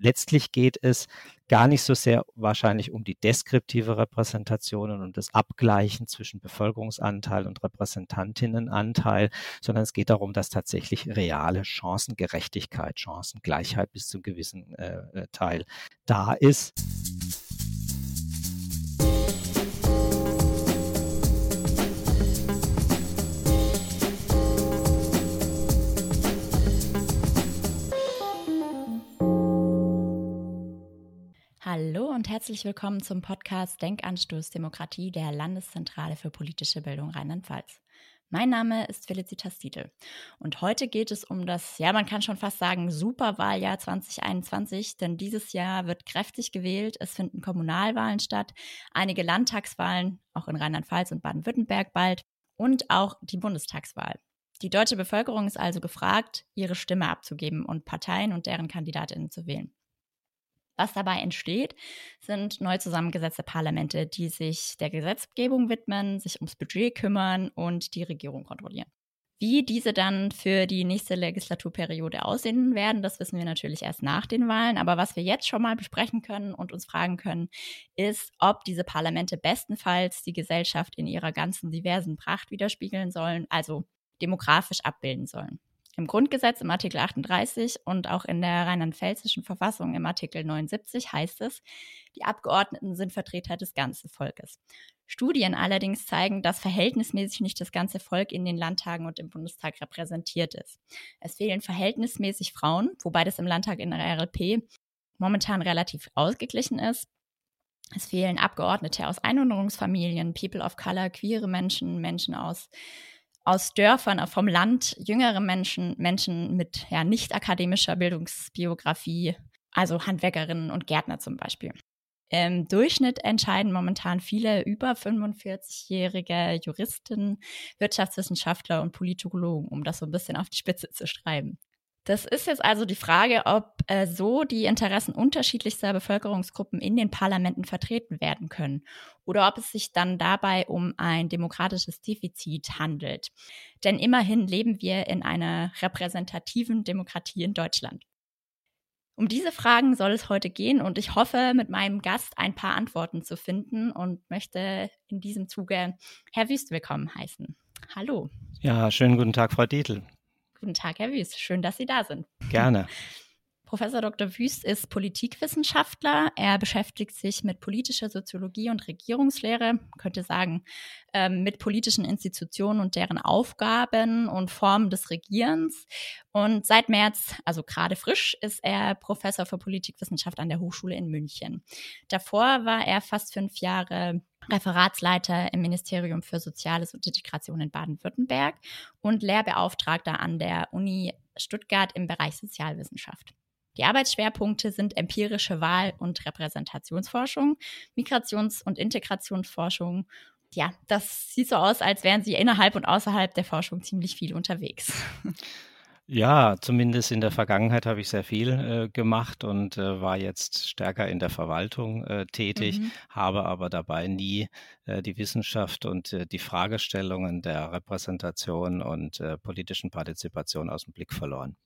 Letztlich geht es gar nicht so sehr wahrscheinlich um die deskriptive Repräsentation und um das Abgleichen zwischen Bevölkerungsanteil und Repräsentantinnenanteil, sondern es geht darum, dass tatsächlich reale Chancengerechtigkeit, Chancengleichheit bis zu einem gewissen äh, äh Teil da ist. Hallo und herzlich willkommen zum Podcast Denkanstoß Demokratie der Landeszentrale für politische Bildung Rheinland-Pfalz. Mein Name ist Felicitas Titel und heute geht es um das, ja, man kann schon fast sagen, Superwahljahr 2021, denn dieses Jahr wird kräftig gewählt. Es finden Kommunalwahlen statt, einige Landtagswahlen, auch in Rheinland-Pfalz und Baden-Württemberg bald und auch die Bundestagswahl. Die deutsche Bevölkerung ist also gefragt, ihre Stimme abzugeben und Parteien und deren Kandidatinnen zu wählen. Was dabei entsteht, sind neu zusammengesetzte Parlamente, die sich der Gesetzgebung widmen, sich ums Budget kümmern und die Regierung kontrollieren. Wie diese dann für die nächste Legislaturperiode aussehen werden, das wissen wir natürlich erst nach den Wahlen. Aber was wir jetzt schon mal besprechen können und uns fragen können, ist, ob diese Parlamente bestenfalls die Gesellschaft in ihrer ganzen diversen Pracht widerspiegeln sollen, also demografisch abbilden sollen. Im Grundgesetz im Artikel 38 und auch in der rheinland-pfälzischen Verfassung im Artikel 79 heißt es, die Abgeordneten sind Vertreter des ganzen Volkes. Studien allerdings zeigen, dass verhältnismäßig nicht das ganze Volk in den Landtagen und im Bundestag repräsentiert ist. Es fehlen verhältnismäßig Frauen, wobei das im Landtag in der RLP momentan relativ ausgeglichen ist. Es fehlen Abgeordnete aus Einwanderungsfamilien, People of Color, queere Menschen, Menschen aus aus Dörfern äh, vom Land, jüngere Menschen, Menschen mit ja, nicht akademischer Bildungsbiografie, also Handwerkerinnen und Gärtner zum Beispiel. Im Durchschnitt entscheiden momentan viele über 45-jährige Juristen, Wirtschaftswissenschaftler und Politologen, um das so ein bisschen auf die Spitze zu schreiben. Das ist jetzt also die Frage, ob äh, so die Interessen unterschiedlichster Bevölkerungsgruppen in den Parlamenten vertreten werden können oder ob es sich dann dabei um ein demokratisches Defizit handelt. Denn immerhin leben wir in einer repräsentativen Demokratie in Deutschland. Um diese Fragen soll es heute gehen und ich hoffe, mit meinem Gast ein paar Antworten zu finden und möchte in diesem Zuge Herr Wüst willkommen heißen. Hallo. Ja, schönen guten Tag, Frau Dietl. Guten Tag, Herr Wüst. Schön, dass Sie da sind. Gerne. Professor Dr. Wüst ist Politikwissenschaftler. Er beschäftigt sich mit politischer Soziologie und Regierungslehre, könnte sagen, ähm, mit politischen Institutionen und deren Aufgaben und Formen des Regierens. Und seit März, also gerade frisch, ist er Professor für Politikwissenschaft an der Hochschule in München. Davor war er fast fünf Jahre Referatsleiter im Ministerium für Soziales und Integration in Baden-Württemberg und Lehrbeauftragter an der Uni Stuttgart im Bereich Sozialwissenschaft. Die Arbeitsschwerpunkte sind empirische Wahl- und Repräsentationsforschung, Migrations- und Integrationsforschung. Ja, das sieht so aus, als wären Sie innerhalb und außerhalb der Forschung ziemlich viel unterwegs. Ja, zumindest in der Vergangenheit habe ich sehr viel äh, gemacht und äh, war jetzt stärker in der Verwaltung äh, tätig, mhm. habe aber dabei nie äh, die Wissenschaft und äh, die Fragestellungen der Repräsentation und äh, politischen Partizipation aus dem Blick verloren.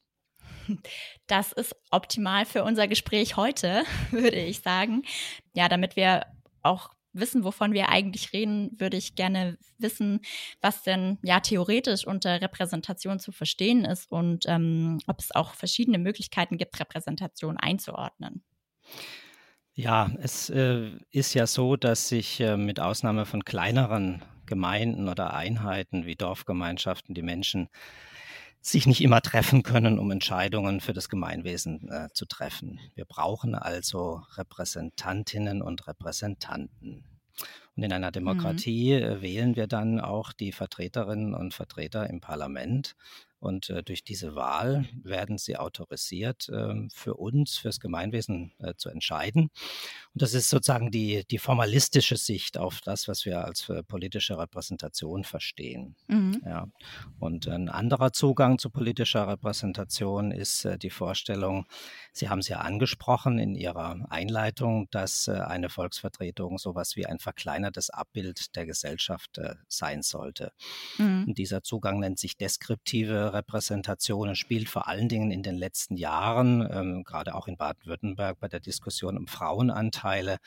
Das ist optimal für unser Gespräch heute, würde ich sagen. Ja, damit wir auch wissen, wovon wir eigentlich reden, würde ich gerne wissen, was denn ja theoretisch unter Repräsentation zu verstehen ist und ähm, ob es auch verschiedene Möglichkeiten gibt, Repräsentation einzuordnen. Ja, es äh, ist ja so, dass sich äh, mit Ausnahme von kleineren Gemeinden oder Einheiten wie Dorfgemeinschaften die Menschen sich nicht immer treffen können, um Entscheidungen für das Gemeinwesen äh, zu treffen. Wir brauchen also Repräsentantinnen und Repräsentanten. Und in einer mhm. Demokratie mhm. wählen wir dann auch die Vertreterinnen und Vertreter im Parlament. Und äh, durch diese Wahl werden sie autorisiert, äh, für uns, fürs Gemeinwesen äh, zu entscheiden. Und das ist sozusagen die, die formalistische Sicht auf das, was wir als äh, politische Repräsentation verstehen. Mhm. Ja. Und ein anderer Zugang zu politischer Repräsentation ist äh, die Vorstellung, Sie haben es ja angesprochen in Ihrer Einleitung, dass äh, eine Volksvertretung sowas wie ein verkleinertes Abbild der Gesellschaft sein sollte. Mhm. Und dieser Zugang nennt sich deskriptive Repräsentation und spielt vor allen Dingen in den letzten Jahren, ähm, gerade auch in Baden-Württemberg bei der Diskussion um Frauenanteile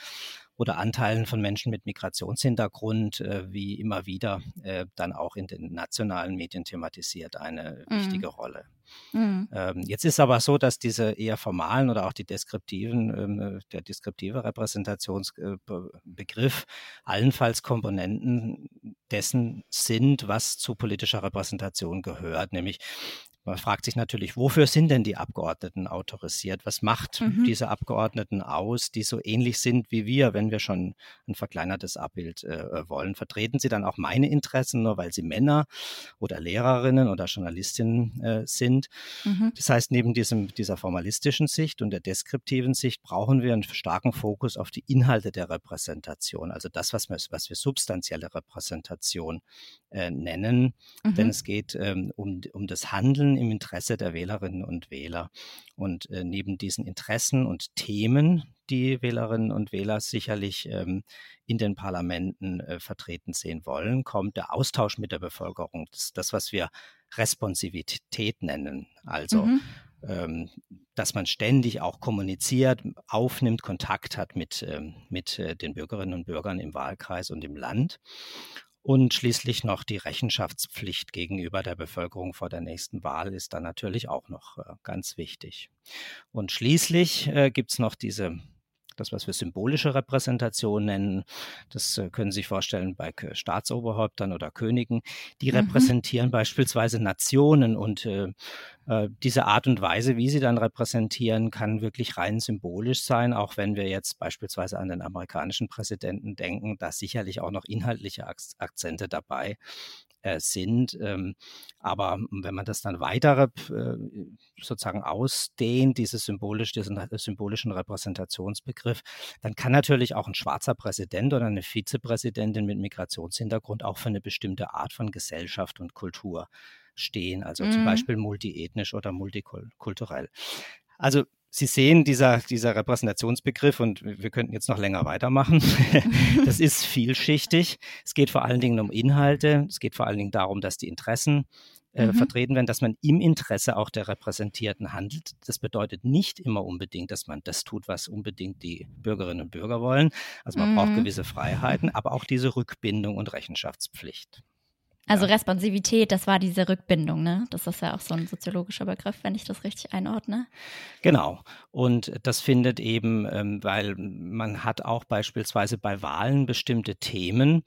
oder Anteilen von Menschen mit Migrationshintergrund, äh, wie immer wieder äh, dann auch in den nationalen Medien thematisiert, eine mhm. wichtige Rolle. Mhm. Ähm, jetzt ist aber so, dass diese eher formalen oder auch die deskriptiven, ähm, der deskriptive Repräsentationsbegriff allenfalls Komponenten dessen sind, was zu politischer Repräsentation gehört, nämlich man fragt sich natürlich, wofür sind denn die Abgeordneten autorisiert? Was macht mhm. diese Abgeordneten aus, die so ähnlich sind wie wir, wenn wir schon ein verkleinertes Abbild äh, wollen? Vertreten sie dann auch meine Interessen, nur weil sie Männer oder Lehrerinnen oder Journalistinnen äh, sind? Mhm. Das heißt, neben diesem, dieser formalistischen Sicht und der deskriptiven Sicht brauchen wir einen starken Fokus auf die Inhalte der Repräsentation, also das, was wir, was wir substanzielle Repräsentation äh, nennen. Mhm. Denn es geht ähm, um, um das Handeln im Interesse der Wählerinnen und Wähler. Und äh, neben diesen Interessen und Themen, die Wählerinnen und Wähler sicherlich ähm, in den Parlamenten äh, vertreten sehen wollen, kommt der Austausch mit der Bevölkerung. Das, das was wir Responsivität nennen. Also mhm. ähm, dass man ständig auch kommuniziert, aufnimmt, Kontakt hat mit, ähm, mit äh, den Bürgerinnen und Bürgern im Wahlkreis und im Land. Und schließlich noch die Rechenschaftspflicht gegenüber der Bevölkerung vor der nächsten Wahl ist dann natürlich auch noch äh, ganz wichtig. Und schließlich äh, gibt es noch diese das, was wir symbolische Repräsentation nennen. Das äh, können Sie sich vorstellen bei Staatsoberhäuptern oder Königen. Die mhm. repräsentieren beispielsweise Nationen und äh, äh, diese Art und Weise, wie sie dann repräsentieren, kann wirklich rein symbolisch sein, auch wenn wir jetzt beispielsweise an den amerikanischen Präsidenten denken, da sicherlich auch noch inhaltliche Akzente dabei äh, sind. Ähm, aber wenn man das dann weiter äh, sozusagen ausdehnt, diese symbolisch, diesen symbolischen Repräsentationsbegriff, dann kann natürlich auch ein schwarzer Präsident oder eine Vizepräsidentin mit Migrationshintergrund auch für eine bestimmte Art von Gesellschaft und Kultur stehen, also mhm. zum Beispiel multiethnisch oder multikulturell. Also Sie sehen, dieser, dieser Repräsentationsbegriff, und wir könnten jetzt noch länger weitermachen, das ist vielschichtig. Es geht vor allen Dingen um Inhalte. Es geht vor allen Dingen darum, dass die Interessen äh, mhm. vertreten werden, dass man im Interesse auch der Repräsentierten handelt. Das bedeutet nicht immer unbedingt, dass man das tut, was unbedingt die Bürgerinnen und Bürger wollen. Also man mhm. braucht gewisse Freiheiten, aber auch diese Rückbindung und Rechenschaftspflicht. Also ja. Responsivität, das war diese Rückbindung, ne? Das ist ja auch so ein soziologischer Begriff, wenn ich das richtig einordne. Genau. Und das findet eben, ähm, weil man hat auch beispielsweise bei Wahlen bestimmte Themen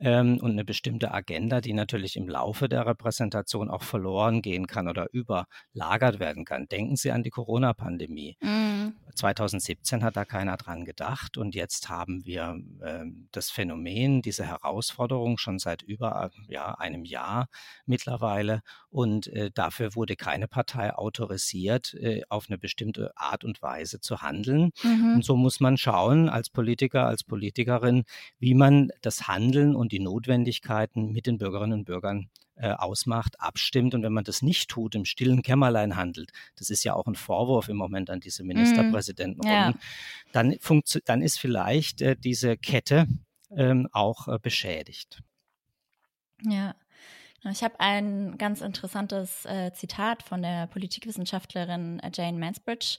ähm, und eine bestimmte Agenda, die natürlich im Laufe der Repräsentation auch verloren gehen kann oder überlagert werden kann. Denken Sie an die Corona-Pandemie. Mhm. 2017 hat da keiner dran gedacht und jetzt haben wir äh, das Phänomen, diese Herausforderung schon seit über ja, einem Jahr mittlerweile und äh, dafür wurde keine Partei autorisiert, äh, auf eine bestimmte Art und Weise zu handeln. Mhm. Und so muss man schauen als Politiker, als Politikerin, wie man das Handeln und die Notwendigkeiten mit den Bürgerinnen und Bürgern äh, ausmacht, abstimmt. Und wenn man das nicht tut, im stillen Kämmerlein handelt, das ist ja auch ein Vorwurf im Moment an diese mhm. Ministerpräsidenten, ja. dann, dann ist vielleicht äh, diese Kette ähm, auch äh, beschädigt. Ja. Ich habe ein ganz interessantes äh, Zitat von der Politikwissenschaftlerin äh, Jane Mansbridge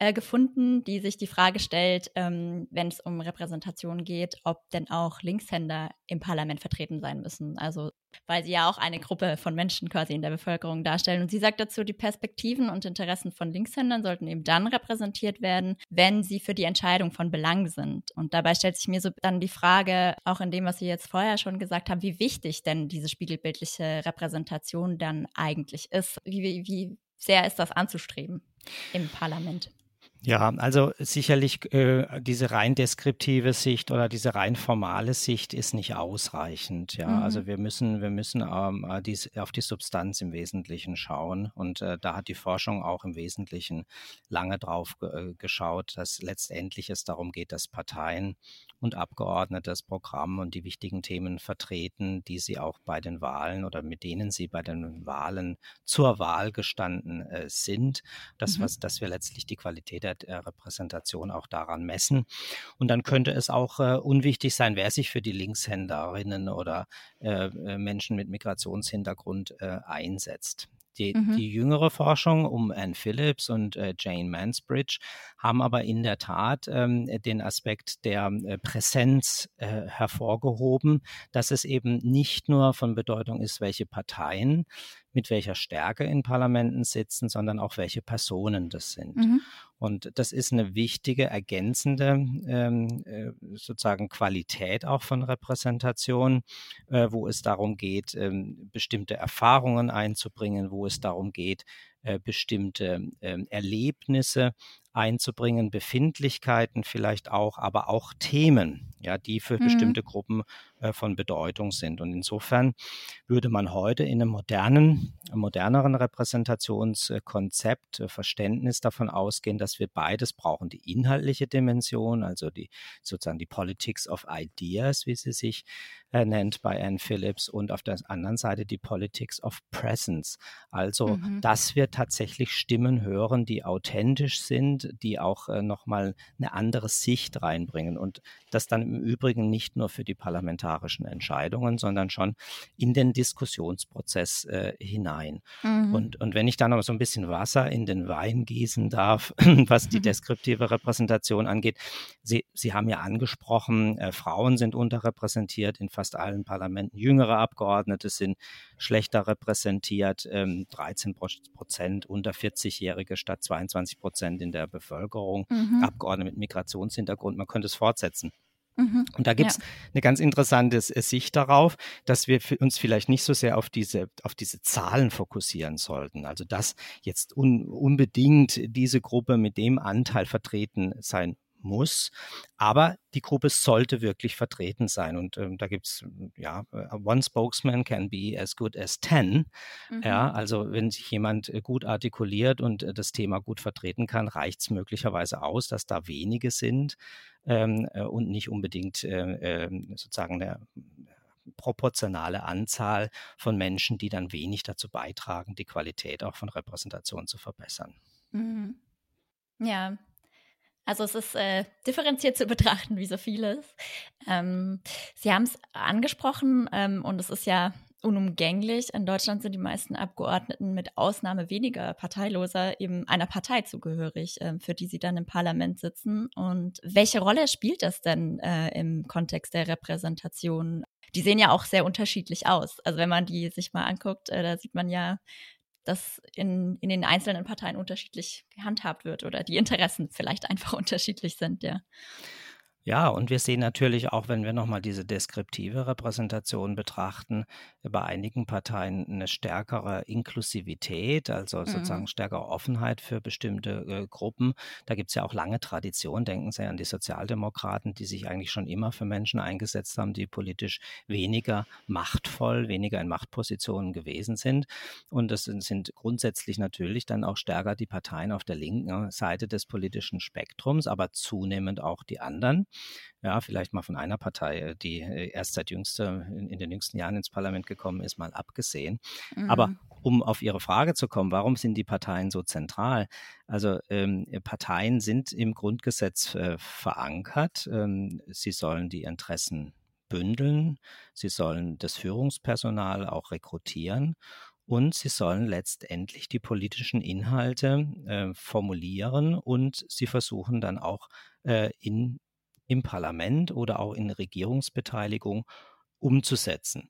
äh, gefunden, die sich die Frage stellt, ähm, wenn es um Repräsentation geht, ob denn auch Linkshänder im Parlament vertreten sein müssen. Also weil sie ja auch eine Gruppe von Menschen quasi in der Bevölkerung darstellen. Und sie sagt dazu, die Perspektiven und Interessen von Linkshändern sollten eben dann repräsentiert werden, wenn sie für die Entscheidung von Belang sind. Und dabei stellt sich mir so dann die Frage, auch in dem, was Sie jetzt vorher schon gesagt haben, wie wichtig denn diese spiegelbildliche Repräsentation dann eigentlich ist. Wie, wie, wie sehr ist das anzustreben im Parlament? Ja, also sicherlich äh, diese rein deskriptive Sicht oder diese rein formale Sicht ist nicht ausreichend. Ja, mhm. also wir müssen, wir müssen ähm, äh, dies, auf die Substanz im Wesentlichen schauen und äh, da hat die Forschung auch im Wesentlichen lange drauf äh, geschaut, dass letztendlich es darum geht, dass Parteien und Abgeordnete das Programm und die wichtigen Themen vertreten, die sie auch bei den Wahlen oder mit denen sie bei den Wahlen zur Wahl gestanden äh, sind. Das, mhm. was, dass wir letztlich die Qualität der, der, Repräsentation auch daran messen. Und dann könnte es auch äh, unwichtig sein, wer sich für die Linkshänderinnen oder äh, äh Menschen mit Migrationshintergrund äh, einsetzt Die, mhm. die jüngere Forschung um Anne Phillips und äh, Jane Mansbridge haben aber in der Tat ähm, den Aspekt der äh, Präsenz äh, hervorgehoben, dass es eben nicht nur von Bedeutung ist, welche Parteien mit welcher Stärke in Parlamenten sitzen, sondern auch welche Personen das sind. Mhm. Und das ist eine wichtige, ergänzende ähm, äh, sozusagen Qualität auch von Repräsentation, äh, wo es darum geht, ähm, bestimmte Erfahrungen einzubringen, wo es darum geht, äh, bestimmte ähm, Erlebnisse einzubringen, Befindlichkeiten vielleicht auch, aber auch Themen, ja, die für mhm. bestimmte Gruppen von Bedeutung sind. Und insofern würde man heute in einem modernen, moderneren Repräsentationskonzept, äh, Verständnis davon ausgehen, dass wir beides brauchen. Die inhaltliche Dimension, also die sozusagen die Politics of Ideas, wie sie sich äh, nennt bei Anne Phillips, und auf der anderen Seite die Politics of Presence. Also, mhm. dass wir tatsächlich Stimmen hören, die authentisch sind, die auch äh, nochmal eine andere Sicht reinbringen. Und das dann im Übrigen nicht nur für die parlamentarischen Entscheidungen, sondern schon in den Diskussionsprozess äh, hinein. Mhm. Und, und wenn ich da noch so ein bisschen Wasser in den Wein gießen darf, was die deskriptive Repräsentation angeht, Sie, Sie haben ja angesprochen, äh, Frauen sind unterrepräsentiert in fast allen Parlamenten. Jüngere Abgeordnete sind schlechter repräsentiert, ähm, 13 Prozent unter 40-Jährige statt 22 Prozent in der Bevölkerung, mhm. Abgeordnete mit Migrationshintergrund. Man könnte es fortsetzen. Mhm. Und da gibt es ja. eine ganz interessante äh, Sicht darauf, dass wir uns vielleicht nicht so sehr auf diese, auf diese Zahlen fokussieren sollten. Also dass jetzt un, unbedingt diese Gruppe mit dem Anteil vertreten sein muss. Aber die Gruppe sollte wirklich vertreten sein. Und ähm, da gibt es, ja, äh, one spokesman can be as good as ten. Mhm. Ja, also wenn sich jemand äh, gut artikuliert und äh, das Thema gut vertreten kann, reicht es möglicherweise aus, dass da wenige sind ähm, und nicht unbedingt äh, äh, sozusagen eine proportionale Anzahl von Menschen, die dann wenig dazu beitragen, die Qualität auch von Repräsentation zu verbessern. Mhm. Ja, also es ist äh, differenziert zu betrachten, wie so vieles. Ähm, Sie haben es angesprochen ähm, und es ist ja unumgänglich. In Deutschland sind die meisten Abgeordneten mit Ausnahme weniger Parteiloser eben einer Partei zugehörig, ähm, für die sie dann im Parlament sitzen. Und welche Rolle spielt das denn äh, im Kontext der Repräsentation? Die sehen ja auch sehr unterschiedlich aus. Also wenn man die sich mal anguckt, äh, da sieht man ja das in, in den einzelnen Parteien unterschiedlich gehandhabt wird oder die Interessen vielleicht einfach unterschiedlich sind, ja. Ja, und wir sehen natürlich auch, wenn wir nochmal diese deskriptive Repräsentation betrachten, bei einigen Parteien eine stärkere Inklusivität, also mhm. sozusagen stärkere Offenheit für bestimmte äh, Gruppen. Da gibt es ja auch lange Tradition. Denken Sie an die Sozialdemokraten, die sich eigentlich schon immer für Menschen eingesetzt haben, die politisch weniger machtvoll, weniger in Machtpositionen gewesen sind. Und das sind, sind grundsätzlich natürlich dann auch stärker die Parteien auf der linken Seite des politischen Spektrums, aber zunehmend auch die anderen. Ja, vielleicht mal von einer Partei, äh, die äh, erst seit jüngster, in, in den jüngsten Jahren ins Parlament gekommen ist, mal abgesehen. Mhm. Aber um auf Ihre Frage zu kommen, warum sind die Parteien so zentral? Also ähm, Parteien sind im Grundgesetz äh, verankert. Ähm, sie sollen die Interessen bündeln, sie sollen das Führungspersonal auch rekrutieren und sie sollen letztendlich die politischen Inhalte äh, formulieren und sie versuchen dann auch äh, in im Parlament oder auch in Regierungsbeteiligung umzusetzen.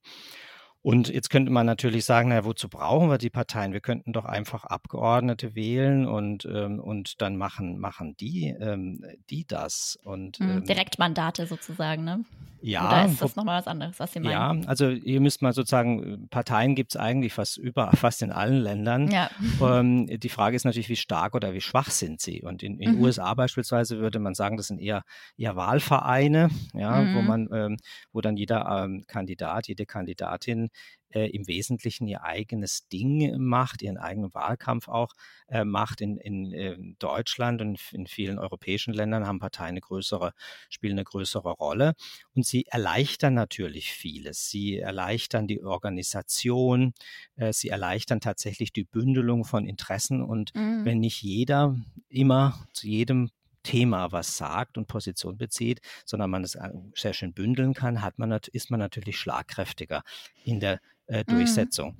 Und jetzt könnte man natürlich sagen, na, wozu brauchen wir die Parteien? Wir könnten doch einfach Abgeordnete wählen und, ähm, und dann machen, machen die, ähm, die das. Und, hm, ähm, Direktmandate sozusagen, ne? Ja. Oder ist das nochmal was anderes, was Sie meinen? Ja, also ihr müsst mal sozusagen, Parteien gibt es eigentlich fast über, fast in allen Ländern. Ja. Ähm, die Frage ist natürlich, wie stark oder wie schwach sind sie? Und in den mhm. USA beispielsweise würde man sagen, das sind eher, eher Wahlvereine, ja, mhm. wo man, ähm, wo dann jeder ähm, Kandidat, jede Kandidatin äh, im Wesentlichen ihr eigenes Ding macht, ihren eigenen Wahlkampf auch äh, macht. In, in, in, ähm, Deutschland und in vielen europäischen Ländern haben Parteien eine größere, spielen eine größere Rolle. Und sie erleichtern natürlich vieles. Sie erleichtern die Organisation, äh, sie erleichtern tatsächlich die Bündelung von Interessen. Und mhm. wenn nicht jeder immer zu jedem Thema was sagt und Position bezieht, sondern man es äh, sehr schön bündeln kann, hat man, ist man natürlich schlagkräftiger in der äh, mhm. Durchsetzung. Mhm.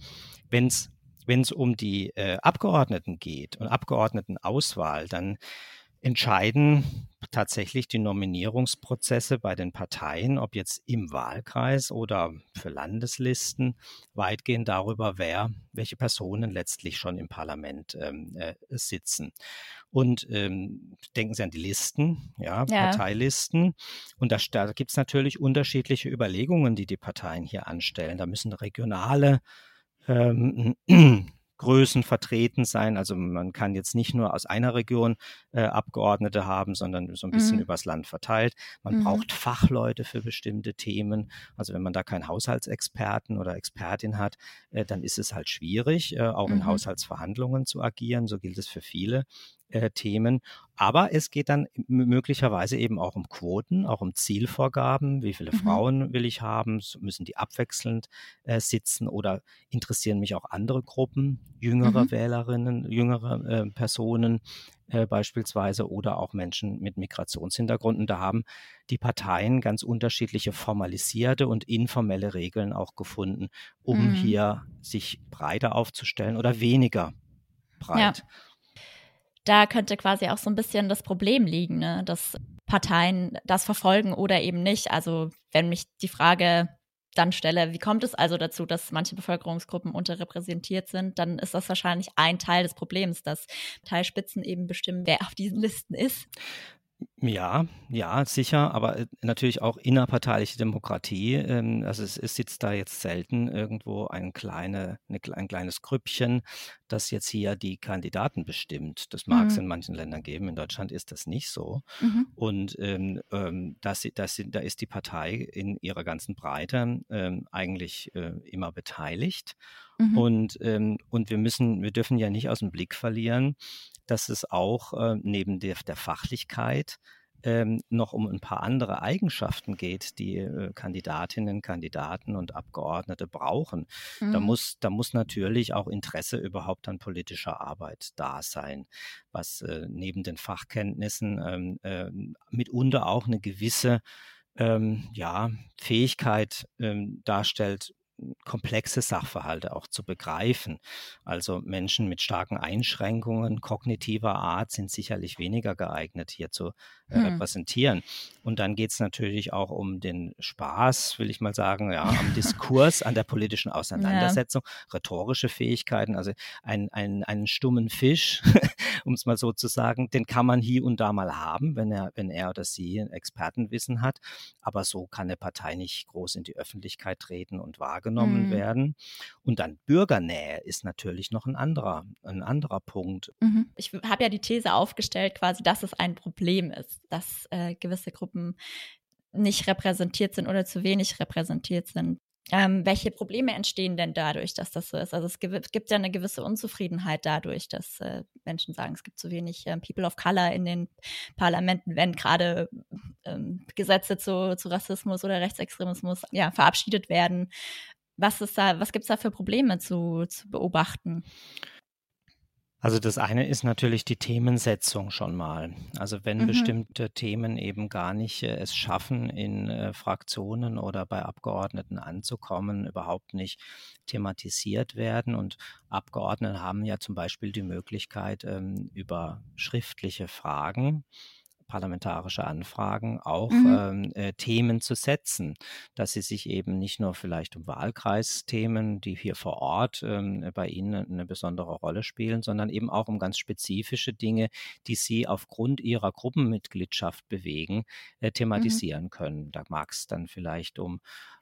Wenn es wenn es um die äh, Abgeordneten geht und Abgeordnetenauswahl, dann entscheiden tatsächlich die Nominierungsprozesse bei den Parteien, ob jetzt im Wahlkreis oder für Landeslisten, weitgehend darüber, wer, welche Personen letztlich schon im Parlament ähm, äh, sitzen. Und ähm, denken Sie an die Listen, ja, ja. Parteilisten. Und da, da gibt es natürlich unterschiedliche Überlegungen, die die Parteien hier anstellen. Da müssen regionale ähm, Größen vertreten sein. Also man kann jetzt nicht nur aus einer Region äh, Abgeordnete haben, sondern so ein bisschen mhm. übers Land verteilt. Man mhm. braucht Fachleute für bestimmte Themen. Also wenn man da keinen Haushaltsexperten oder Expertin hat, äh, dann ist es halt schwierig, äh, auch mhm. in Haushaltsverhandlungen zu agieren. So gilt es für viele äh, Themen. Aber es geht dann möglicherweise eben auch um Quoten, auch um Zielvorgaben. Wie viele mhm. Frauen will ich haben? Müssen die abwechselnd äh, sitzen oder interessieren mich auch andere Gruppen, jüngere mhm. Wählerinnen, jüngere äh, Personen äh, beispielsweise oder auch Menschen mit Migrationshintergrund. Und da haben die Parteien ganz unterschiedliche formalisierte und informelle Regeln auch gefunden, um mhm. hier sich breiter aufzustellen oder weniger breit. Ja da könnte quasi auch so ein bisschen das Problem liegen, ne? dass Parteien das verfolgen oder eben nicht. Also wenn mich die Frage dann stelle, wie kommt es also dazu, dass manche Bevölkerungsgruppen unterrepräsentiert sind, dann ist das wahrscheinlich ein Teil des Problems, dass Teilspitzen eben bestimmen, wer auf diesen Listen ist. Ja, ja, sicher, aber äh, natürlich auch innerparteiliche Demokratie. Ähm, also es, es sitzt da jetzt selten irgendwo ein, kleine, eine, ein kleines Grüppchen, das jetzt hier die Kandidaten bestimmt. Das mag es mhm. in manchen Ländern geben, in Deutschland ist das nicht so. Mhm. Und ähm, ähm, das, das, da ist die Partei in ihrer ganzen Breite ähm, eigentlich äh, immer beteiligt. Mhm. Und, ähm, und wir müssen, wir dürfen ja nicht aus dem Blick verlieren, dass es auch äh, neben der, der Fachlichkeit ähm, noch um ein paar andere Eigenschaften geht, die äh, Kandidatinnen, Kandidaten und Abgeordnete brauchen. Mhm. Da, muss, da muss natürlich auch Interesse überhaupt an politischer Arbeit da sein, was äh, neben den Fachkenntnissen ähm, äh, mitunter auch eine gewisse ähm, ja, Fähigkeit ähm, darstellt, komplexe Sachverhalte auch zu begreifen. Also Menschen mit starken Einschränkungen kognitiver Art sind sicherlich weniger geeignet, hier zu äh, hm. repräsentieren. Und dann geht es natürlich auch um den Spaß, will ich mal sagen, ja, am Diskurs, an der politischen Auseinandersetzung, ja. rhetorische Fähigkeiten, also ein, ein, einen stummen Fisch, um es mal so zu sagen, den kann man hier und da mal haben, wenn er, wenn er oder sie ein Expertenwissen hat. Aber so kann eine Partei nicht groß in die Öffentlichkeit treten und wahrgenommen wahrgenommen mhm. werden. Und dann Bürgernähe ist natürlich noch ein anderer, ein anderer Punkt. Mhm. Ich habe ja die These aufgestellt, quasi, dass es ein Problem ist, dass äh, gewisse Gruppen nicht repräsentiert sind oder zu wenig repräsentiert sind. Ähm, welche Probleme entstehen denn dadurch, dass das so ist? Also es gibt, gibt ja eine gewisse Unzufriedenheit dadurch, dass äh, Menschen sagen, es gibt zu wenig äh, People of Color in den Parlamenten, wenn gerade ähm, Gesetze zu, zu Rassismus oder Rechtsextremismus ja, verabschiedet werden. Was ist da, was gibt es da für Probleme zu, zu beobachten? Also das eine ist natürlich die Themensetzung schon mal. Also wenn mhm. bestimmte Themen eben gar nicht äh, es schaffen, in äh, Fraktionen oder bei Abgeordneten anzukommen, überhaupt nicht thematisiert werden. Und Abgeordnete haben ja zum Beispiel die Möglichkeit, ähm, über schriftliche Fragen parlamentarische Anfragen auch mhm. ähm, äh, Themen zu setzen, dass sie sich eben nicht nur vielleicht um Wahlkreisthemen, die hier vor Ort ähm, bei Ihnen eine besondere Rolle spielen, sondern eben auch um ganz spezifische Dinge, die Sie aufgrund Ihrer Gruppenmitgliedschaft bewegen, äh, mhm. thematisieren mhm. können. Da mag es dann vielleicht um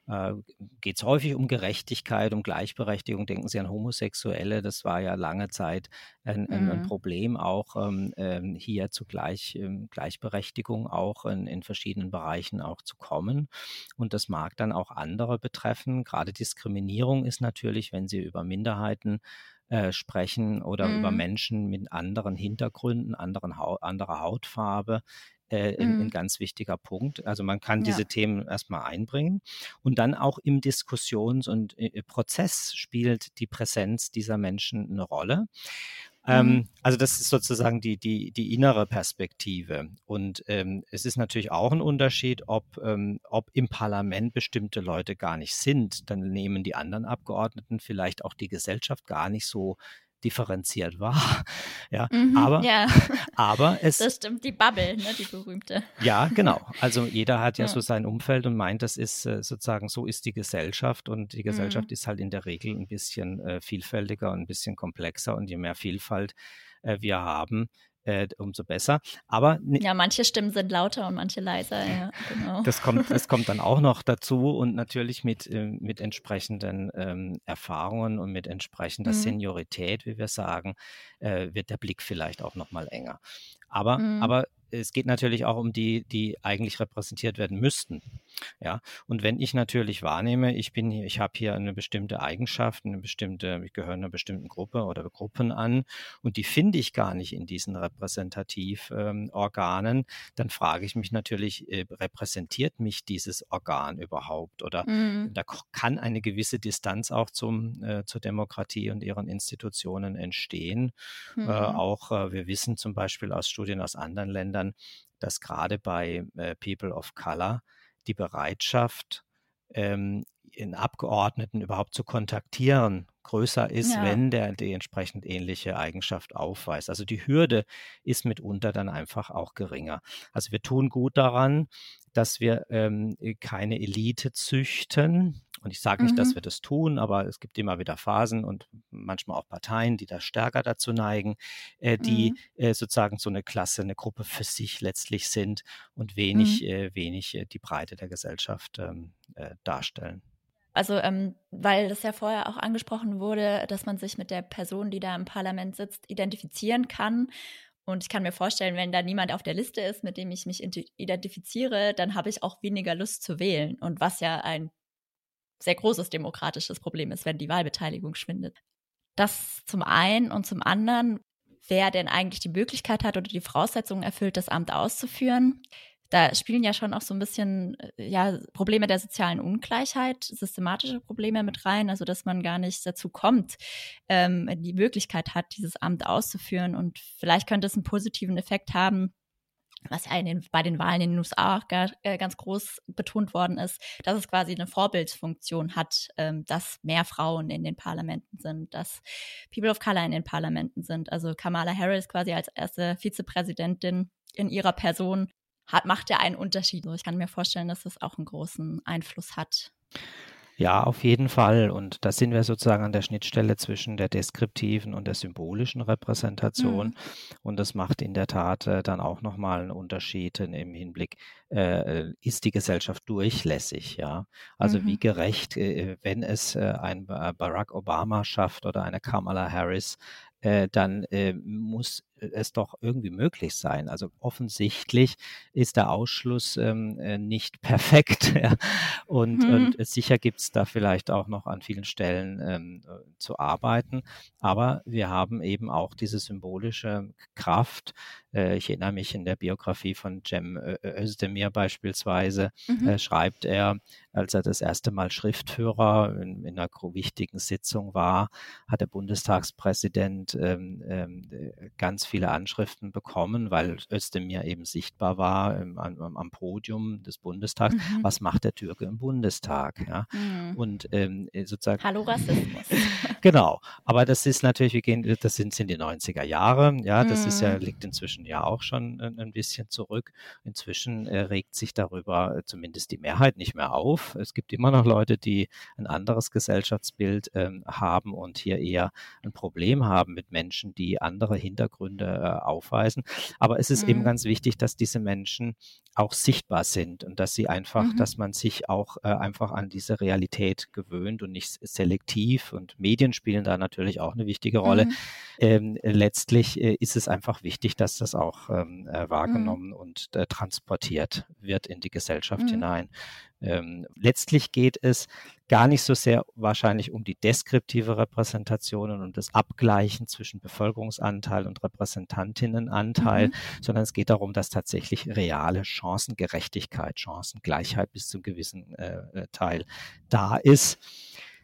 äh, geht es häufig um Gerechtigkeit, um Gleichberechtigung. Denken Sie an Homosexuelle, das war ja lange Zeit ein, mhm. ein Problem, auch ähm, ähm, hier zu Gleich, ähm, Gleichberechtigung auch in, in, verschiedenen Bereichen auch zu kommen. Und das mag dann auch andere betreffen. Gerade Diskriminierung ist natürlich, wenn Sie über Minderheiten äh, sprechen oder mhm. über Menschen mit anderen Hintergründen, anderen Hau anderer Hautfarbe, äh, ein, mhm. ein, ganz wichtiger Punkt. Also man kann ja. diese Themen erstmal einbringen und dann auch im Diskussions- und äh, Prozess spielt die Präsenz dieser Menschen eine Rolle. Ähm, mhm. also das ist sozusagen die, die, die innere Perspektive. Und ähm, es ist natürlich auch ein Unterschied, ob, ähm, ob im Parlament bestimmte Leute gar nicht sind. Dann nehmen die anderen Abgeordneten vielleicht auch die Gesellschaft gar nicht so differenziert war. Ja, mhm, aber, ja. aber es. Das stimmt, die Bubble, ne, die berühmte. Ja, genau. Also jeder hat ja, ja. so sein Umfeld und meint, das ist äh, sozusagen, so ist die Gesellschaft und die Gesellschaft mhm. ist halt in der Regel ein bisschen äh, vielfältiger und ein bisschen komplexer und je mehr Vielfalt äh, wir haben, äh, umso besser. Aber ja, manche Stimmen sind lauter und manche leiser. Ja, genau. Das kommt, das kommt dann auch noch dazu und natürlich mit, äh, mit entsprechenden ähm, Erfahrungen und mit entsprechender mhm. Seniorität, wie wir sagen, äh, wird der Blick vielleicht auch noch mal enger. Aber, mhm. aber es geht natürlich auch um die, die eigentlich repräsentiert werden müssten. Ja, und wenn ich natürlich wahrnehme, ich bin hier, ich habe hier eine bestimmte Eigenschaft, eine bestimmte, ich gehöre einer bestimmten Gruppe oder Gruppen an und die finde ich gar nicht in diesen Repräsentativ-Organen, ähm, dann frage ich mich natürlich, äh, repräsentiert mich dieses Organ überhaupt? Oder mhm. da kann eine gewisse Distanz auch zum, äh, zur Demokratie und ihren Institutionen entstehen. Äh, mhm. Äh, auch wir wissen zum Beispiel aus Studien aus anderen Ländern, dass gerade bei äh, People of Color die Bereitschaft, ähm, in Abgeordneten überhaupt zu kontaktieren, größer ist, ja. wenn der die entsprechend ähnliche Eigenschaft aufweist. Also die Hürde ist mitunter dann einfach auch geringer. Also wir tun gut daran, dass wir ähm, keine Elite züchten. Und ich sage nicht, mhm. dass wir das tun, aber es gibt immer wieder Phasen und manchmal auch Parteien, die da stärker dazu neigen, äh, die mhm. äh, sozusagen so eine Klasse, eine Gruppe für sich letztlich sind und wenig, mhm. äh, wenig äh, die Breite der Gesellschaft ähm, äh, darstellen. Also, ähm, weil das ja vorher auch angesprochen wurde, dass man sich mit der Person, die da im Parlament sitzt, identifizieren kann. Und ich kann mir vorstellen, wenn da niemand auf der Liste ist, mit dem ich mich identifiziere, dann habe ich auch weniger Lust zu wählen. Und was ja ein sehr großes demokratisches Problem ist, wenn die Wahlbeteiligung schwindet. Das zum einen und zum anderen, wer denn eigentlich die Möglichkeit hat oder die Voraussetzungen erfüllt, das Amt auszuführen da spielen ja schon auch so ein bisschen äh, ja, Probleme der sozialen Ungleichheit, systematische Probleme mit rein, also dass man gar nicht dazu kommt, ähm, die Möglichkeit hat, dieses Amt auszuführen. Und vielleicht könnte es einen positiven Effekt haben, was ja den, bei den Wahlen in den USA auch gar, äh, ganz groß betont worden ist, dass es quasi eine Vorbildsfunktion hat, ähm, dass mehr Frauen in den Parlamenten sind, dass People of Color in den Parlamenten sind. Also Kamala Harris quasi als erste Vizepräsidentin in ihrer Person hat, macht ja einen Unterschied. Ich kann mir vorstellen, dass das auch einen großen Einfluss hat. Ja, auf jeden Fall. Und da sind wir sozusagen an der Schnittstelle zwischen der deskriptiven und der symbolischen Repräsentation. Mhm. Und das macht in der Tat äh, dann auch nochmal einen Unterschied im Hinblick, äh, ist die Gesellschaft durchlässig, ja? Also mhm. wie gerecht, äh, wenn es äh, ein Barack Obama schafft oder eine Kamala Harris, äh, dann äh, muss es doch irgendwie möglich sein. Also offensichtlich ist der Ausschluss ähm, äh, nicht perfekt. Ja. Und, mhm. und sicher gibt es da vielleicht auch noch an vielen Stellen ähm, äh, zu arbeiten. Aber wir haben eben auch diese symbolische Kraft. Äh, ich erinnere mich in der Biografie von Cem Özdemir beispielsweise, mhm. äh, schreibt er, als er das erste Mal Schriftführer in, in einer wichtigen Sitzung war, hat der Bundestagspräsident ähm, ähm, ganz viele Anschriften bekommen, weil Özdemir eben sichtbar war im, am, am, Podium des Bundestags. Mhm. Was macht der Türke im Bundestag? Ja? Mhm. Und ähm, äh, sozusagen. Hallo Rassismus. genau. Aber das ist natürlich, wir gehen, das sind, sind die 90er Jahre. Ja, das mhm. ist ja, mhm. liegt inzwischen ja auch schon ein, ein bisschen zurück. Inzwischen äh, regt sich darüber äh, zumindest die Mehrheit nicht mehr auf. Es gibt immer noch Leute, die ein anderes Gesellschaftsbild ähm, haben und hier eher ein Problem haben mit Menschen, die andere Hintergründe Hintergründe äh, aufweisen. Aber es ist mhm. eben ganz wichtig, dass diese Menschen auch sichtbar sind und dass sie einfach, mhm. dass man sich auch äh, einfach an diese Realität gewöhnt und nicht selektiv. Und Medien spielen da natürlich auch eine wichtige Rolle. Mhm. Ähm, letztlich äh, ist es einfach wichtig, dass das auch ähm, äh, mhm. wahrgenommen und transportiert wird in die Gesellschaft mhm. hinein. Ähm, letztlich geht es gar nicht so sehr wahrscheinlich um die deskriptive Repräsentation und um das Abgleichen zwischen Bevölkerungsanteil und Repräsentantinnenanteil, mhm. sondern es geht darum, dass tatsächlich reale Chancengerechtigkeit, Chancengleichheit bis zum gewissen äh, äh, Teil da ist,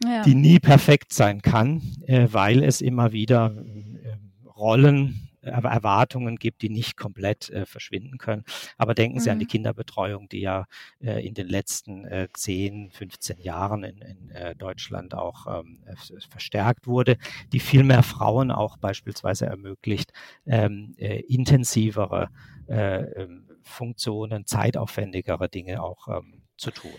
ja. die nie perfekt sein kann, äh, weil es immer wieder äh, Rollen Erwartungen gibt, die nicht komplett äh, verschwinden können. Aber denken Sie an die mhm. Kinderbetreuung, die ja äh, in den letzten äh, 10, 15 Jahren in, in äh, Deutschland auch ähm, verstärkt wurde, die viel mehr Frauen auch beispielsweise ermöglicht, ähm, äh, intensivere äh, ähm, Funktionen, zeitaufwendigere Dinge auch ähm, zu tun.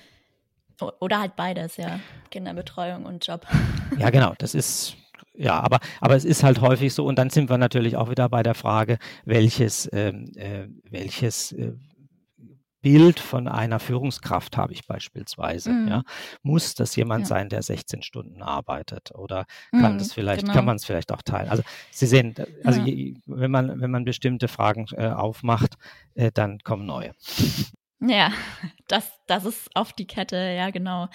Oder halt beides, ja. Kinderbetreuung und Job. Ja, genau. Das ist ja, aber, aber es ist halt häufig so, und dann sind wir natürlich auch wieder bei der Frage, welches, ähm, äh, welches äh, Bild von einer Führungskraft habe ich beispielsweise. Mhm. Ja? Muss das jemand ja. sein, der 16 Stunden arbeitet? Oder kann mhm, das vielleicht, genau. kann man es vielleicht auch teilen? Also Sie sehen, also ja. je, wenn man, wenn man bestimmte Fragen äh, aufmacht, äh, dann kommen neue. Ja, das, das ist auf die Kette, ja, genau.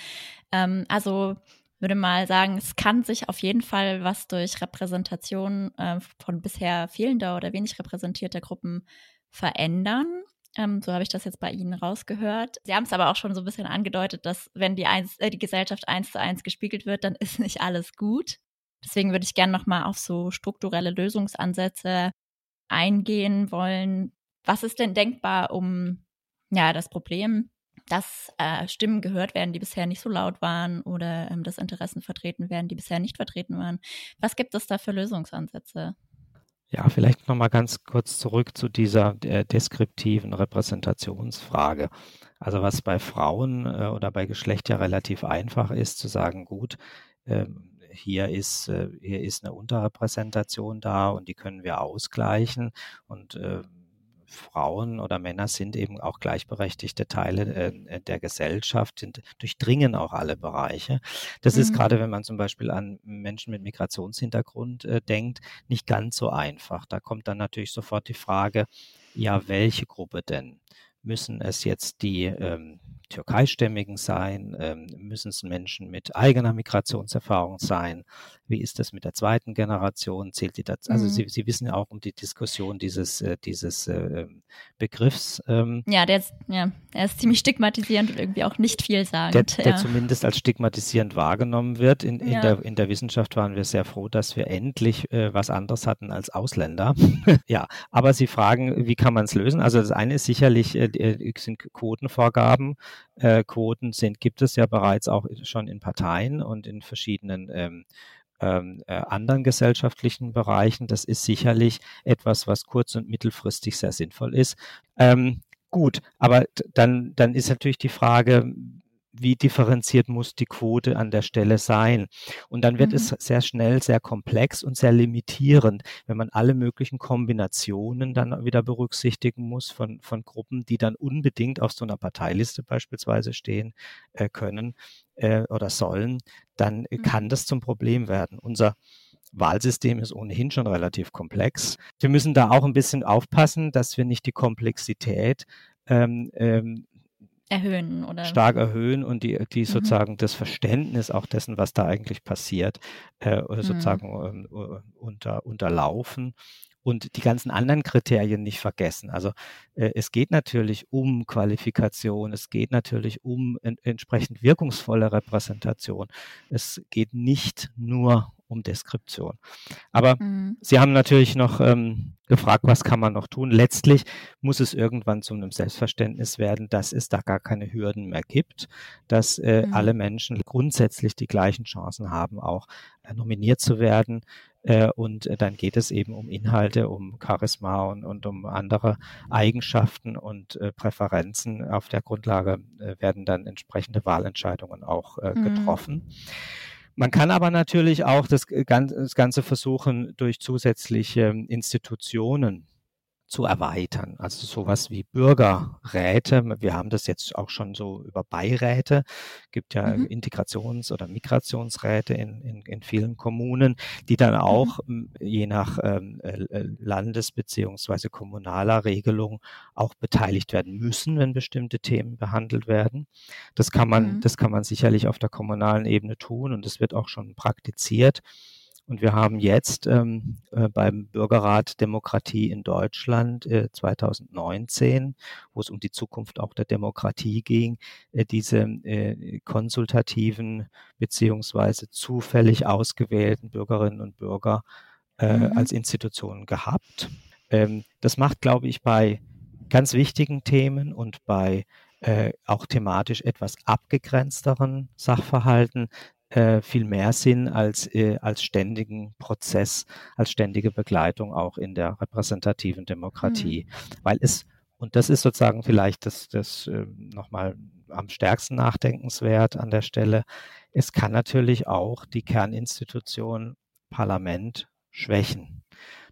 Ähm, also würde mal sagen, es kann sich auf jeden Fall was durch Repräsentation äh, von bisher fehlender oder wenig repräsentierter Gruppen verändern. Ähm, so habe ich das jetzt bei Ihnen rausgehört. Sie haben es aber auch schon so ein bisschen angedeutet, dass wenn die, eins, äh, die Gesellschaft eins zu eins gespiegelt wird, dann ist nicht alles gut. Deswegen würde ich gerne nochmal auf so strukturelle Lösungsansätze eingehen wollen. Was ist denn denkbar, um ja das Problem dass äh, Stimmen gehört werden, die bisher nicht so laut waren oder ähm, dass Interessen vertreten werden, die bisher nicht vertreten waren. Was gibt es da für Lösungsansätze? Ja, vielleicht nochmal ganz kurz zurück zu dieser äh, deskriptiven Repräsentationsfrage. Also was bei Frauen äh, oder bei Geschlecht ja relativ einfach ist, zu sagen, gut, ähm, hier ist, äh, hier ist eine Unterrepräsentation da und die können wir ausgleichen und äh, Frauen oder Männer sind eben auch gleichberechtigte Teile äh, der Gesellschaft, sind, durchdringen auch alle Bereiche. Das mhm. ist gerade, wenn man zum Beispiel an Menschen mit Migrationshintergrund äh, denkt, nicht ganz so einfach. Da kommt dann natürlich sofort die Frage, ja, welche Gruppe denn? Müssen es jetzt die ähm, Türkeistämmigen sein? Ähm, müssen es Menschen mit eigener Migrationserfahrung sein? Wie ist das mit der zweiten Generation? Zählt die dazu? Also mhm. Sie, Sie wissen ja auch um die Diskussion dieses, äh, dieses äh, ähm, Begriffs. Ähm, ja, der ist, ja, er ist ziemlich stigmatisierend und irgendwie auch nicht vielsagend. Der, der ja. zumindest als stigmatisierend wahrgenommen wird. In, in, ja. der, in der Wissenschaft waren wir sehr froh, dass wir endlich äh, was anderes hatten als Ausländer. ja, aber Sie fragen, wie kann man es lösen? Also das eine ist sicherlich, sind Quotenvorgaben äh, Quoten sind, gibt es ja bereits auch schon in Parteien und in verschiedenen ähm, ähm, äh, anderen gesellschaftlichen Bereichen. Das ist sicherlich etwas, was kurz- und mittelfristig sehr sinnvoll ist. Ähm, gut, aber dann, dann ist natürlich die Frage, wie differenziert muss die Quote an der Stelle sein. Und dann wird mhm. es sehr schnell sehr komplex und sehr limitierend, wenn man alle möglichen Kombinationen dann wieder berücksichtigen muss von, von Gruppen, die dann unbedingt auf so einer Parteiliste beispielsweise stehen äh, können äh, oder sollen, dann mhm. kann das zum Problem werden. Unser Wahlsystem ist ohnehin schon relativ komplex. Wir müssen da auch ein bisschen aufpassen, dass wir nicht die Komplexität ähm, ähm, erhöhen oder stark erhöhen und die, die mhm. sozusagen das Verständnis auch dessen, was da eigentlich passiert, äh, mhm. sozusagen mhm. unter, unterlaufen und die ganzen anderen Kriterien nicht vergessen. Also äh, es geht natürlich um Qualifikation, es geht natürlich um en entsprechend wirkungsvolle Repräsentation. Es geht nicht nur um Deskription. Aber mhm. Sie haben natürlich noch ähm, gefragt, was kann man noch tun. Letztlich muss es irgendwann zu einem Selbstverständnis werden, dass es da gar keine Hürden mehr gibt, dass äh, mhm. alle Menschen grundsätzlich die gleichen Chancen haben, auch äh, nominiert zu werden. Äh, und äh, dann geht es eben um Inhalte, um Charisma und, und um andere Eigenschaften und äh, Präferenzen. Auf der Grundlage werden dann entsprechende Wahlentscheidungen auch mhm. getroffen. Mhm. Man kann aber natürlich auch das, Ganze versuchen durch zusätzliche Institutionen zu erweitern. Also sowas wie Bürgerräte. Wir haben das jetzt auch schon so über Beiräte. Gibt ja mhm. Integrations- oder Migrationsräte in, in, in, vielen Kommunen, die dann mhm. auch mhm. je nach ähm, äh, Landes- beziehungsweise kommunaler Regelung auch beteiligt werden müssen, wenn bestimmte Themen behandelt werden. Das kann man, mhm. das kann man sicherlich auf der kommunalen Ebene tun und das wird auch schon praktiziert. Und wir haben jetzt ähm, äh, beim Bürgerrat Demokratie in Deutschland äh, 2019, wo es um die Zukunft auch der Demokratie ging, äh, diese äh, konsultativen beziehungsweise zufällig ausgewählten Bürgerinnen und Bürger äh, mhm. als Institution gehabt. Ähm, das macht, glaube ich, bei ganz wichtigen Themen und bei äh, auch thematisch etwas abgegrenzteren Sachverhalten äh, viel mehr Sinn als, äh, als ständigen Prozess, als ständige Begleitung auch in der repräsentativen Demokratie. Mhm. Weil es, und das ist sozusagen vielleicht das, das äh, nochmal am stärksten nachdenkenswert an der Stelle, es kann natürlich auch die Kerninstitution Parlament schwächen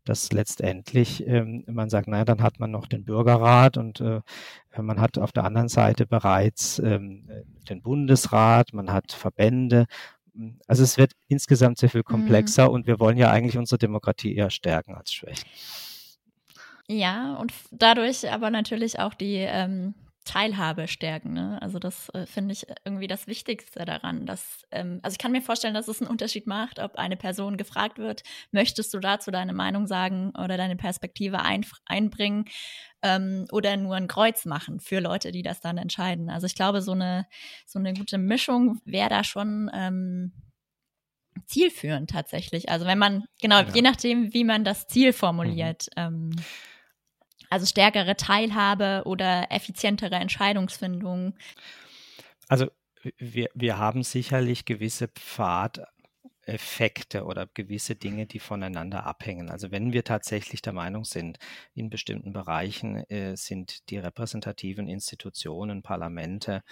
dass letztendlich ähm, man sagt, naja, dann hat man noch den Bürgerrat und äh, man hat auf der anderen Seite bereits ähm, den Bundesrat, man hat Verbände. Also es wird insgesamt sehr viel mhm. komplexer mhm. und wir wollen ja eigentlich unsere Demokratie eher stärken als schwächen. Ja, und dadurch aber natürlich auch die ähm, Teilhabe stärken. Ne? Also das äh, finde ich irgendwie das Wichtigste daran. Dass, ähm, also ich kann mir vorstellen, dass es einen Unterschied macht, ob eine Person gefragt wird, möchtest du dazu deine Meinung sagen oder deine Perspektive ein, einbringen ähm, oder nur ein Kreuz machen für Leute, die das dann entscheiden. Also ich glaube, so eine, so eine gute Mischung wäre da schon ähm, zielführend tatsächlich. Also wenn man, genau, ja. je nachdem, wie man das Ziel formuliert. Mhm. Also stärkere Teilhabe oder effizientere Entscheidungsfindung. Also wir, wir haben sicherlich gewisse Pfadeffekte oder gewisse Dinge, die voneinander abhängen. Also wenn wir tatsächlich der Meinung sind, in bestimmten Bereichen äh, sind die repräsentativen Institutionen, Parlamente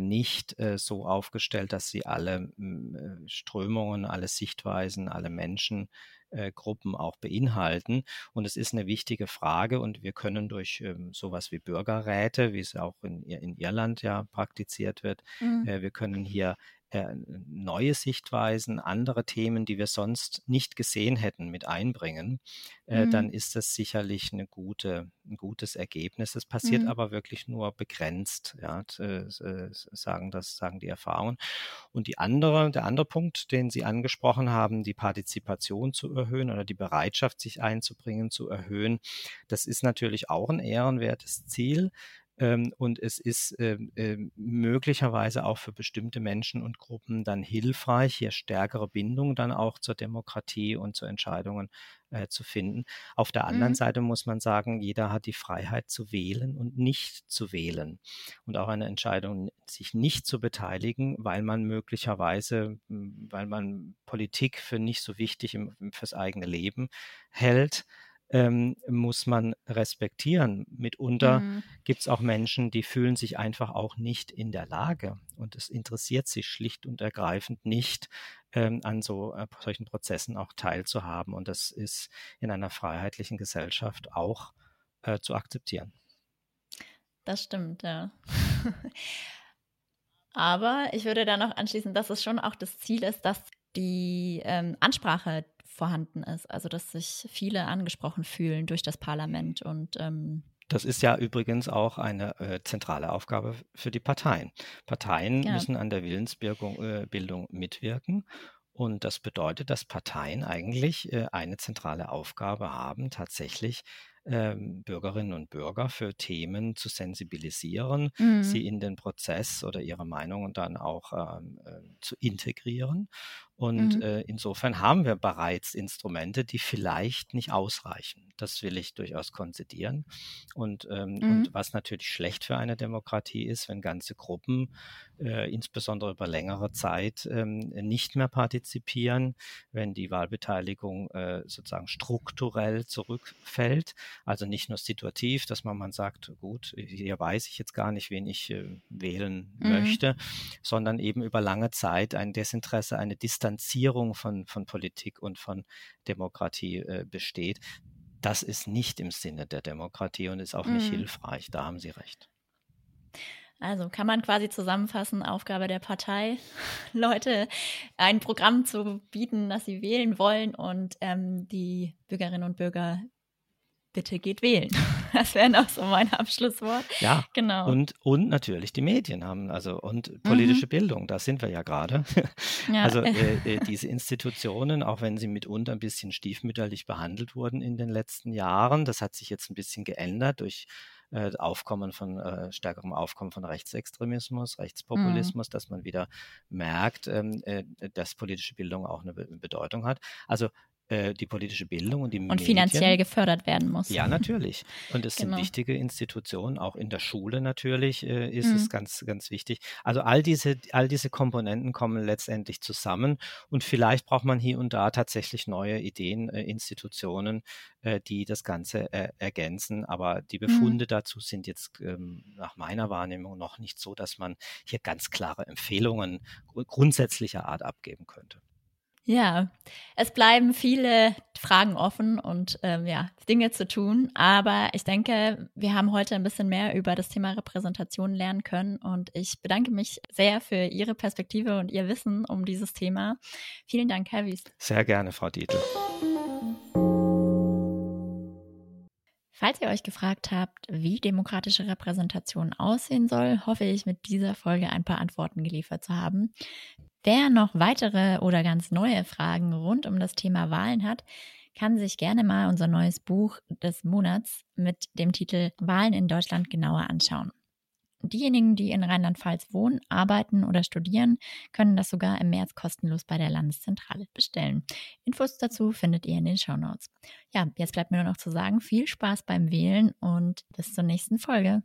nicht äh, so aufgestellt, dass sie alle äh, Strömungen, alle Sichtweisen, alle Menschen äh, Gruppen auch beinhalten. Und es ist eine wichtige Frage und wir können durch ähm, sowas wie Bürgerräte, wie es auch in, in Irland ja praktiziert wird, mhm. äh, wir können hier äh, neue Sichtweisen, andere Themen, die wir sonst nicht gesehen hätten, mit einbringen, äh, mhm. dann ist das sicherlich eine gute, ein gutes Ergebnis. Das passiert mhm. aber wirklich nur begrenzt, ja, äh, sagen das, sagen die Erfahrungen. Und die andere, der andere Punkt, den Sie angesprochen haben, die Partizipation zu erhöhen oder die Bereitschaft, sich einzubringen, zu erhöhen, das ist natürlich auch ein ehrenwertes Ziel. Ähm, und es ist äh, äh, möglicherweise auch für bestimmte Menschen und Gruppen dann hilfreich, hier stärkere Bindung dann auch zur Demokratie und zu Entscheidungen äh, zu finden. Auf der anderen mhm. Seite muss man sagen, jeder hat die Freiheit zu wählen und nicht zu wählen. Und auch eine Entscheidung, sich nicht zu beteiligen, weil man möglicherweise, weil man Politik für nicht so wichtig im, fürs eigene Leben hält ähm, muss man respektieren. Mitunter mhm. gibt es auch Menschen, die fühlen sich einfach auch nicht in der Lage und es interessiert sich schlicht und ergreifend nicht, ähm, an so äh, solchen Prozessen auch teilzuhaben. Und das ist in einer freiheitlichen Gesellschaft auch äh, zu akzeptieren. Das stimmt, ja. Aber ich würde da noch anschließen, dass es schon auch das Ziel ist, dass die ähm, Ansprache vorhanden ist. Also dass sich viele angesprochen fühlen durch das Parlament und ähm, das ist ja übrigens auch eine äh, zentrale Aufgabe für die Parteien. Parteien ja. müssen an der Willensbildung äh, mitwirken. Und das bedeutet, dass Parteien eigentlich äh, eine zentrale Aufgabe haben, tatsächlich Bürgerinnen und Bürger für Themen zu sensibilisieren, mhm. sie in den Prozess oder ihre Meinungen dann auch ähm, äh, zu integrieren. Und mhm. äh, insofern haben wir bereits Instrumente, die vielleicht nicht ausreichen. Das will ich durchaus konzidieren. Und, ähm, mhm. und was natürlich schlecht für eine Demokratie ist, wenn ganze Gruppen, äh, insbesondere über längere Zeit, ähm, nicht mehr partizipieren, wenn die Wahlbeteiligung äh, sozusagen strukturell zurückfällt. Also nicht nur situativ, dass man, man sagt, gut, hier weiß ich jetzt gar nicht, wen ich äh, wählen mhm. möchte, sondern eben über lange Zeit ein Desinteresse, eine Distanz Distanzierung von, von Politik und von Demokratie äh, besteht. Das ist nicht im Sinne der Demokratie und ist auch nicht mhm. hilfreich. Da haben Sie recht. Also kann man quasi zusammenfassen, Aufgabe der Partei, Leute ein Programm zu bieten, das sie wählen wollen und ähm, die Bürgerinnen und Bürger bitte geht wählen. Das wäre noch so mein Abschlusswort. Ja, genau. Und, und natürlich die Medien haben, also und politische mhm. Bildung, da sind wir ja gerade. Ja. Also äh, äh, diese Institutionen, auch wenn sie mitunter ein bisschen stiefmütterlich behandelt wurden in den letzten Jahren, das hat sich jetzt ein bisschen geändert durch äh, Aufkommen von äh, stärkerem Aufkommen von Rechtsextremismus, Rechtspopulismus, mhm. dass man wieder merkt, ähm, äh, dass politische Bildung auch eine Bedeutung hat. Also äh, die politische Bildung und die Und Medien. finanziell gefördert werden muss. Ja, natürlich. Und es Genau. sind wichtige Institutionen, auch in der Schule natürlich äh, ist es Mhm. ganz, ganz wichtig. Also all diese, all diese Komponenten kommen letztendlich zusammen und vielleicht braucht man hier und da tatsächlich neue Ideen, äh, Institutionen, äh, die das Ganze äh, ergänzen. Aber die Mhm. Befunde dazu sind jetzt ähm, nach meiner Wahrnehmung noch nicht so, dass man hier ganz klare Empfehlungen gru- grundsätzlicher Art abgeben könnte. Ja, es bleiben viele Fragen offen und ähm, ja, Dinge zu tun. Aber ich denke, wir haben heute ein bisschen mehr über das Thema Repräsentation lernen können. Und ich bedanke mich sehr für Ihre Perspektive und Ihr Wissen um dieses Thema. Vielen Dank, Herr Wies. Sehr gerne, Frau Dietl. Falls ihr euch gefragt habt, wie demokratische Repräsentation aussehen soll, hoffe ich, mit dieser Folge ein paar Antworten geliefert zu haben. Wer noch weitere oder ganz neue Fragen rund um das Thema Wahlen hat, kann sich gerne mal unser neues Buch des Monats mit dem Titel Wahlen in Deutschland genauer anschauen. Diejenigen, die in Rheinland-Pfalz wohnen, arbeiten oder studieren, können das sogar im März kostenlos bei der Landeszentrale bestellen. Infos dazu findet ihr in den Shownotes. Ja, jetzt bleibt mir nur noch zu sagen, viel Spaß beim Wählen und bis zur nächsten Folge.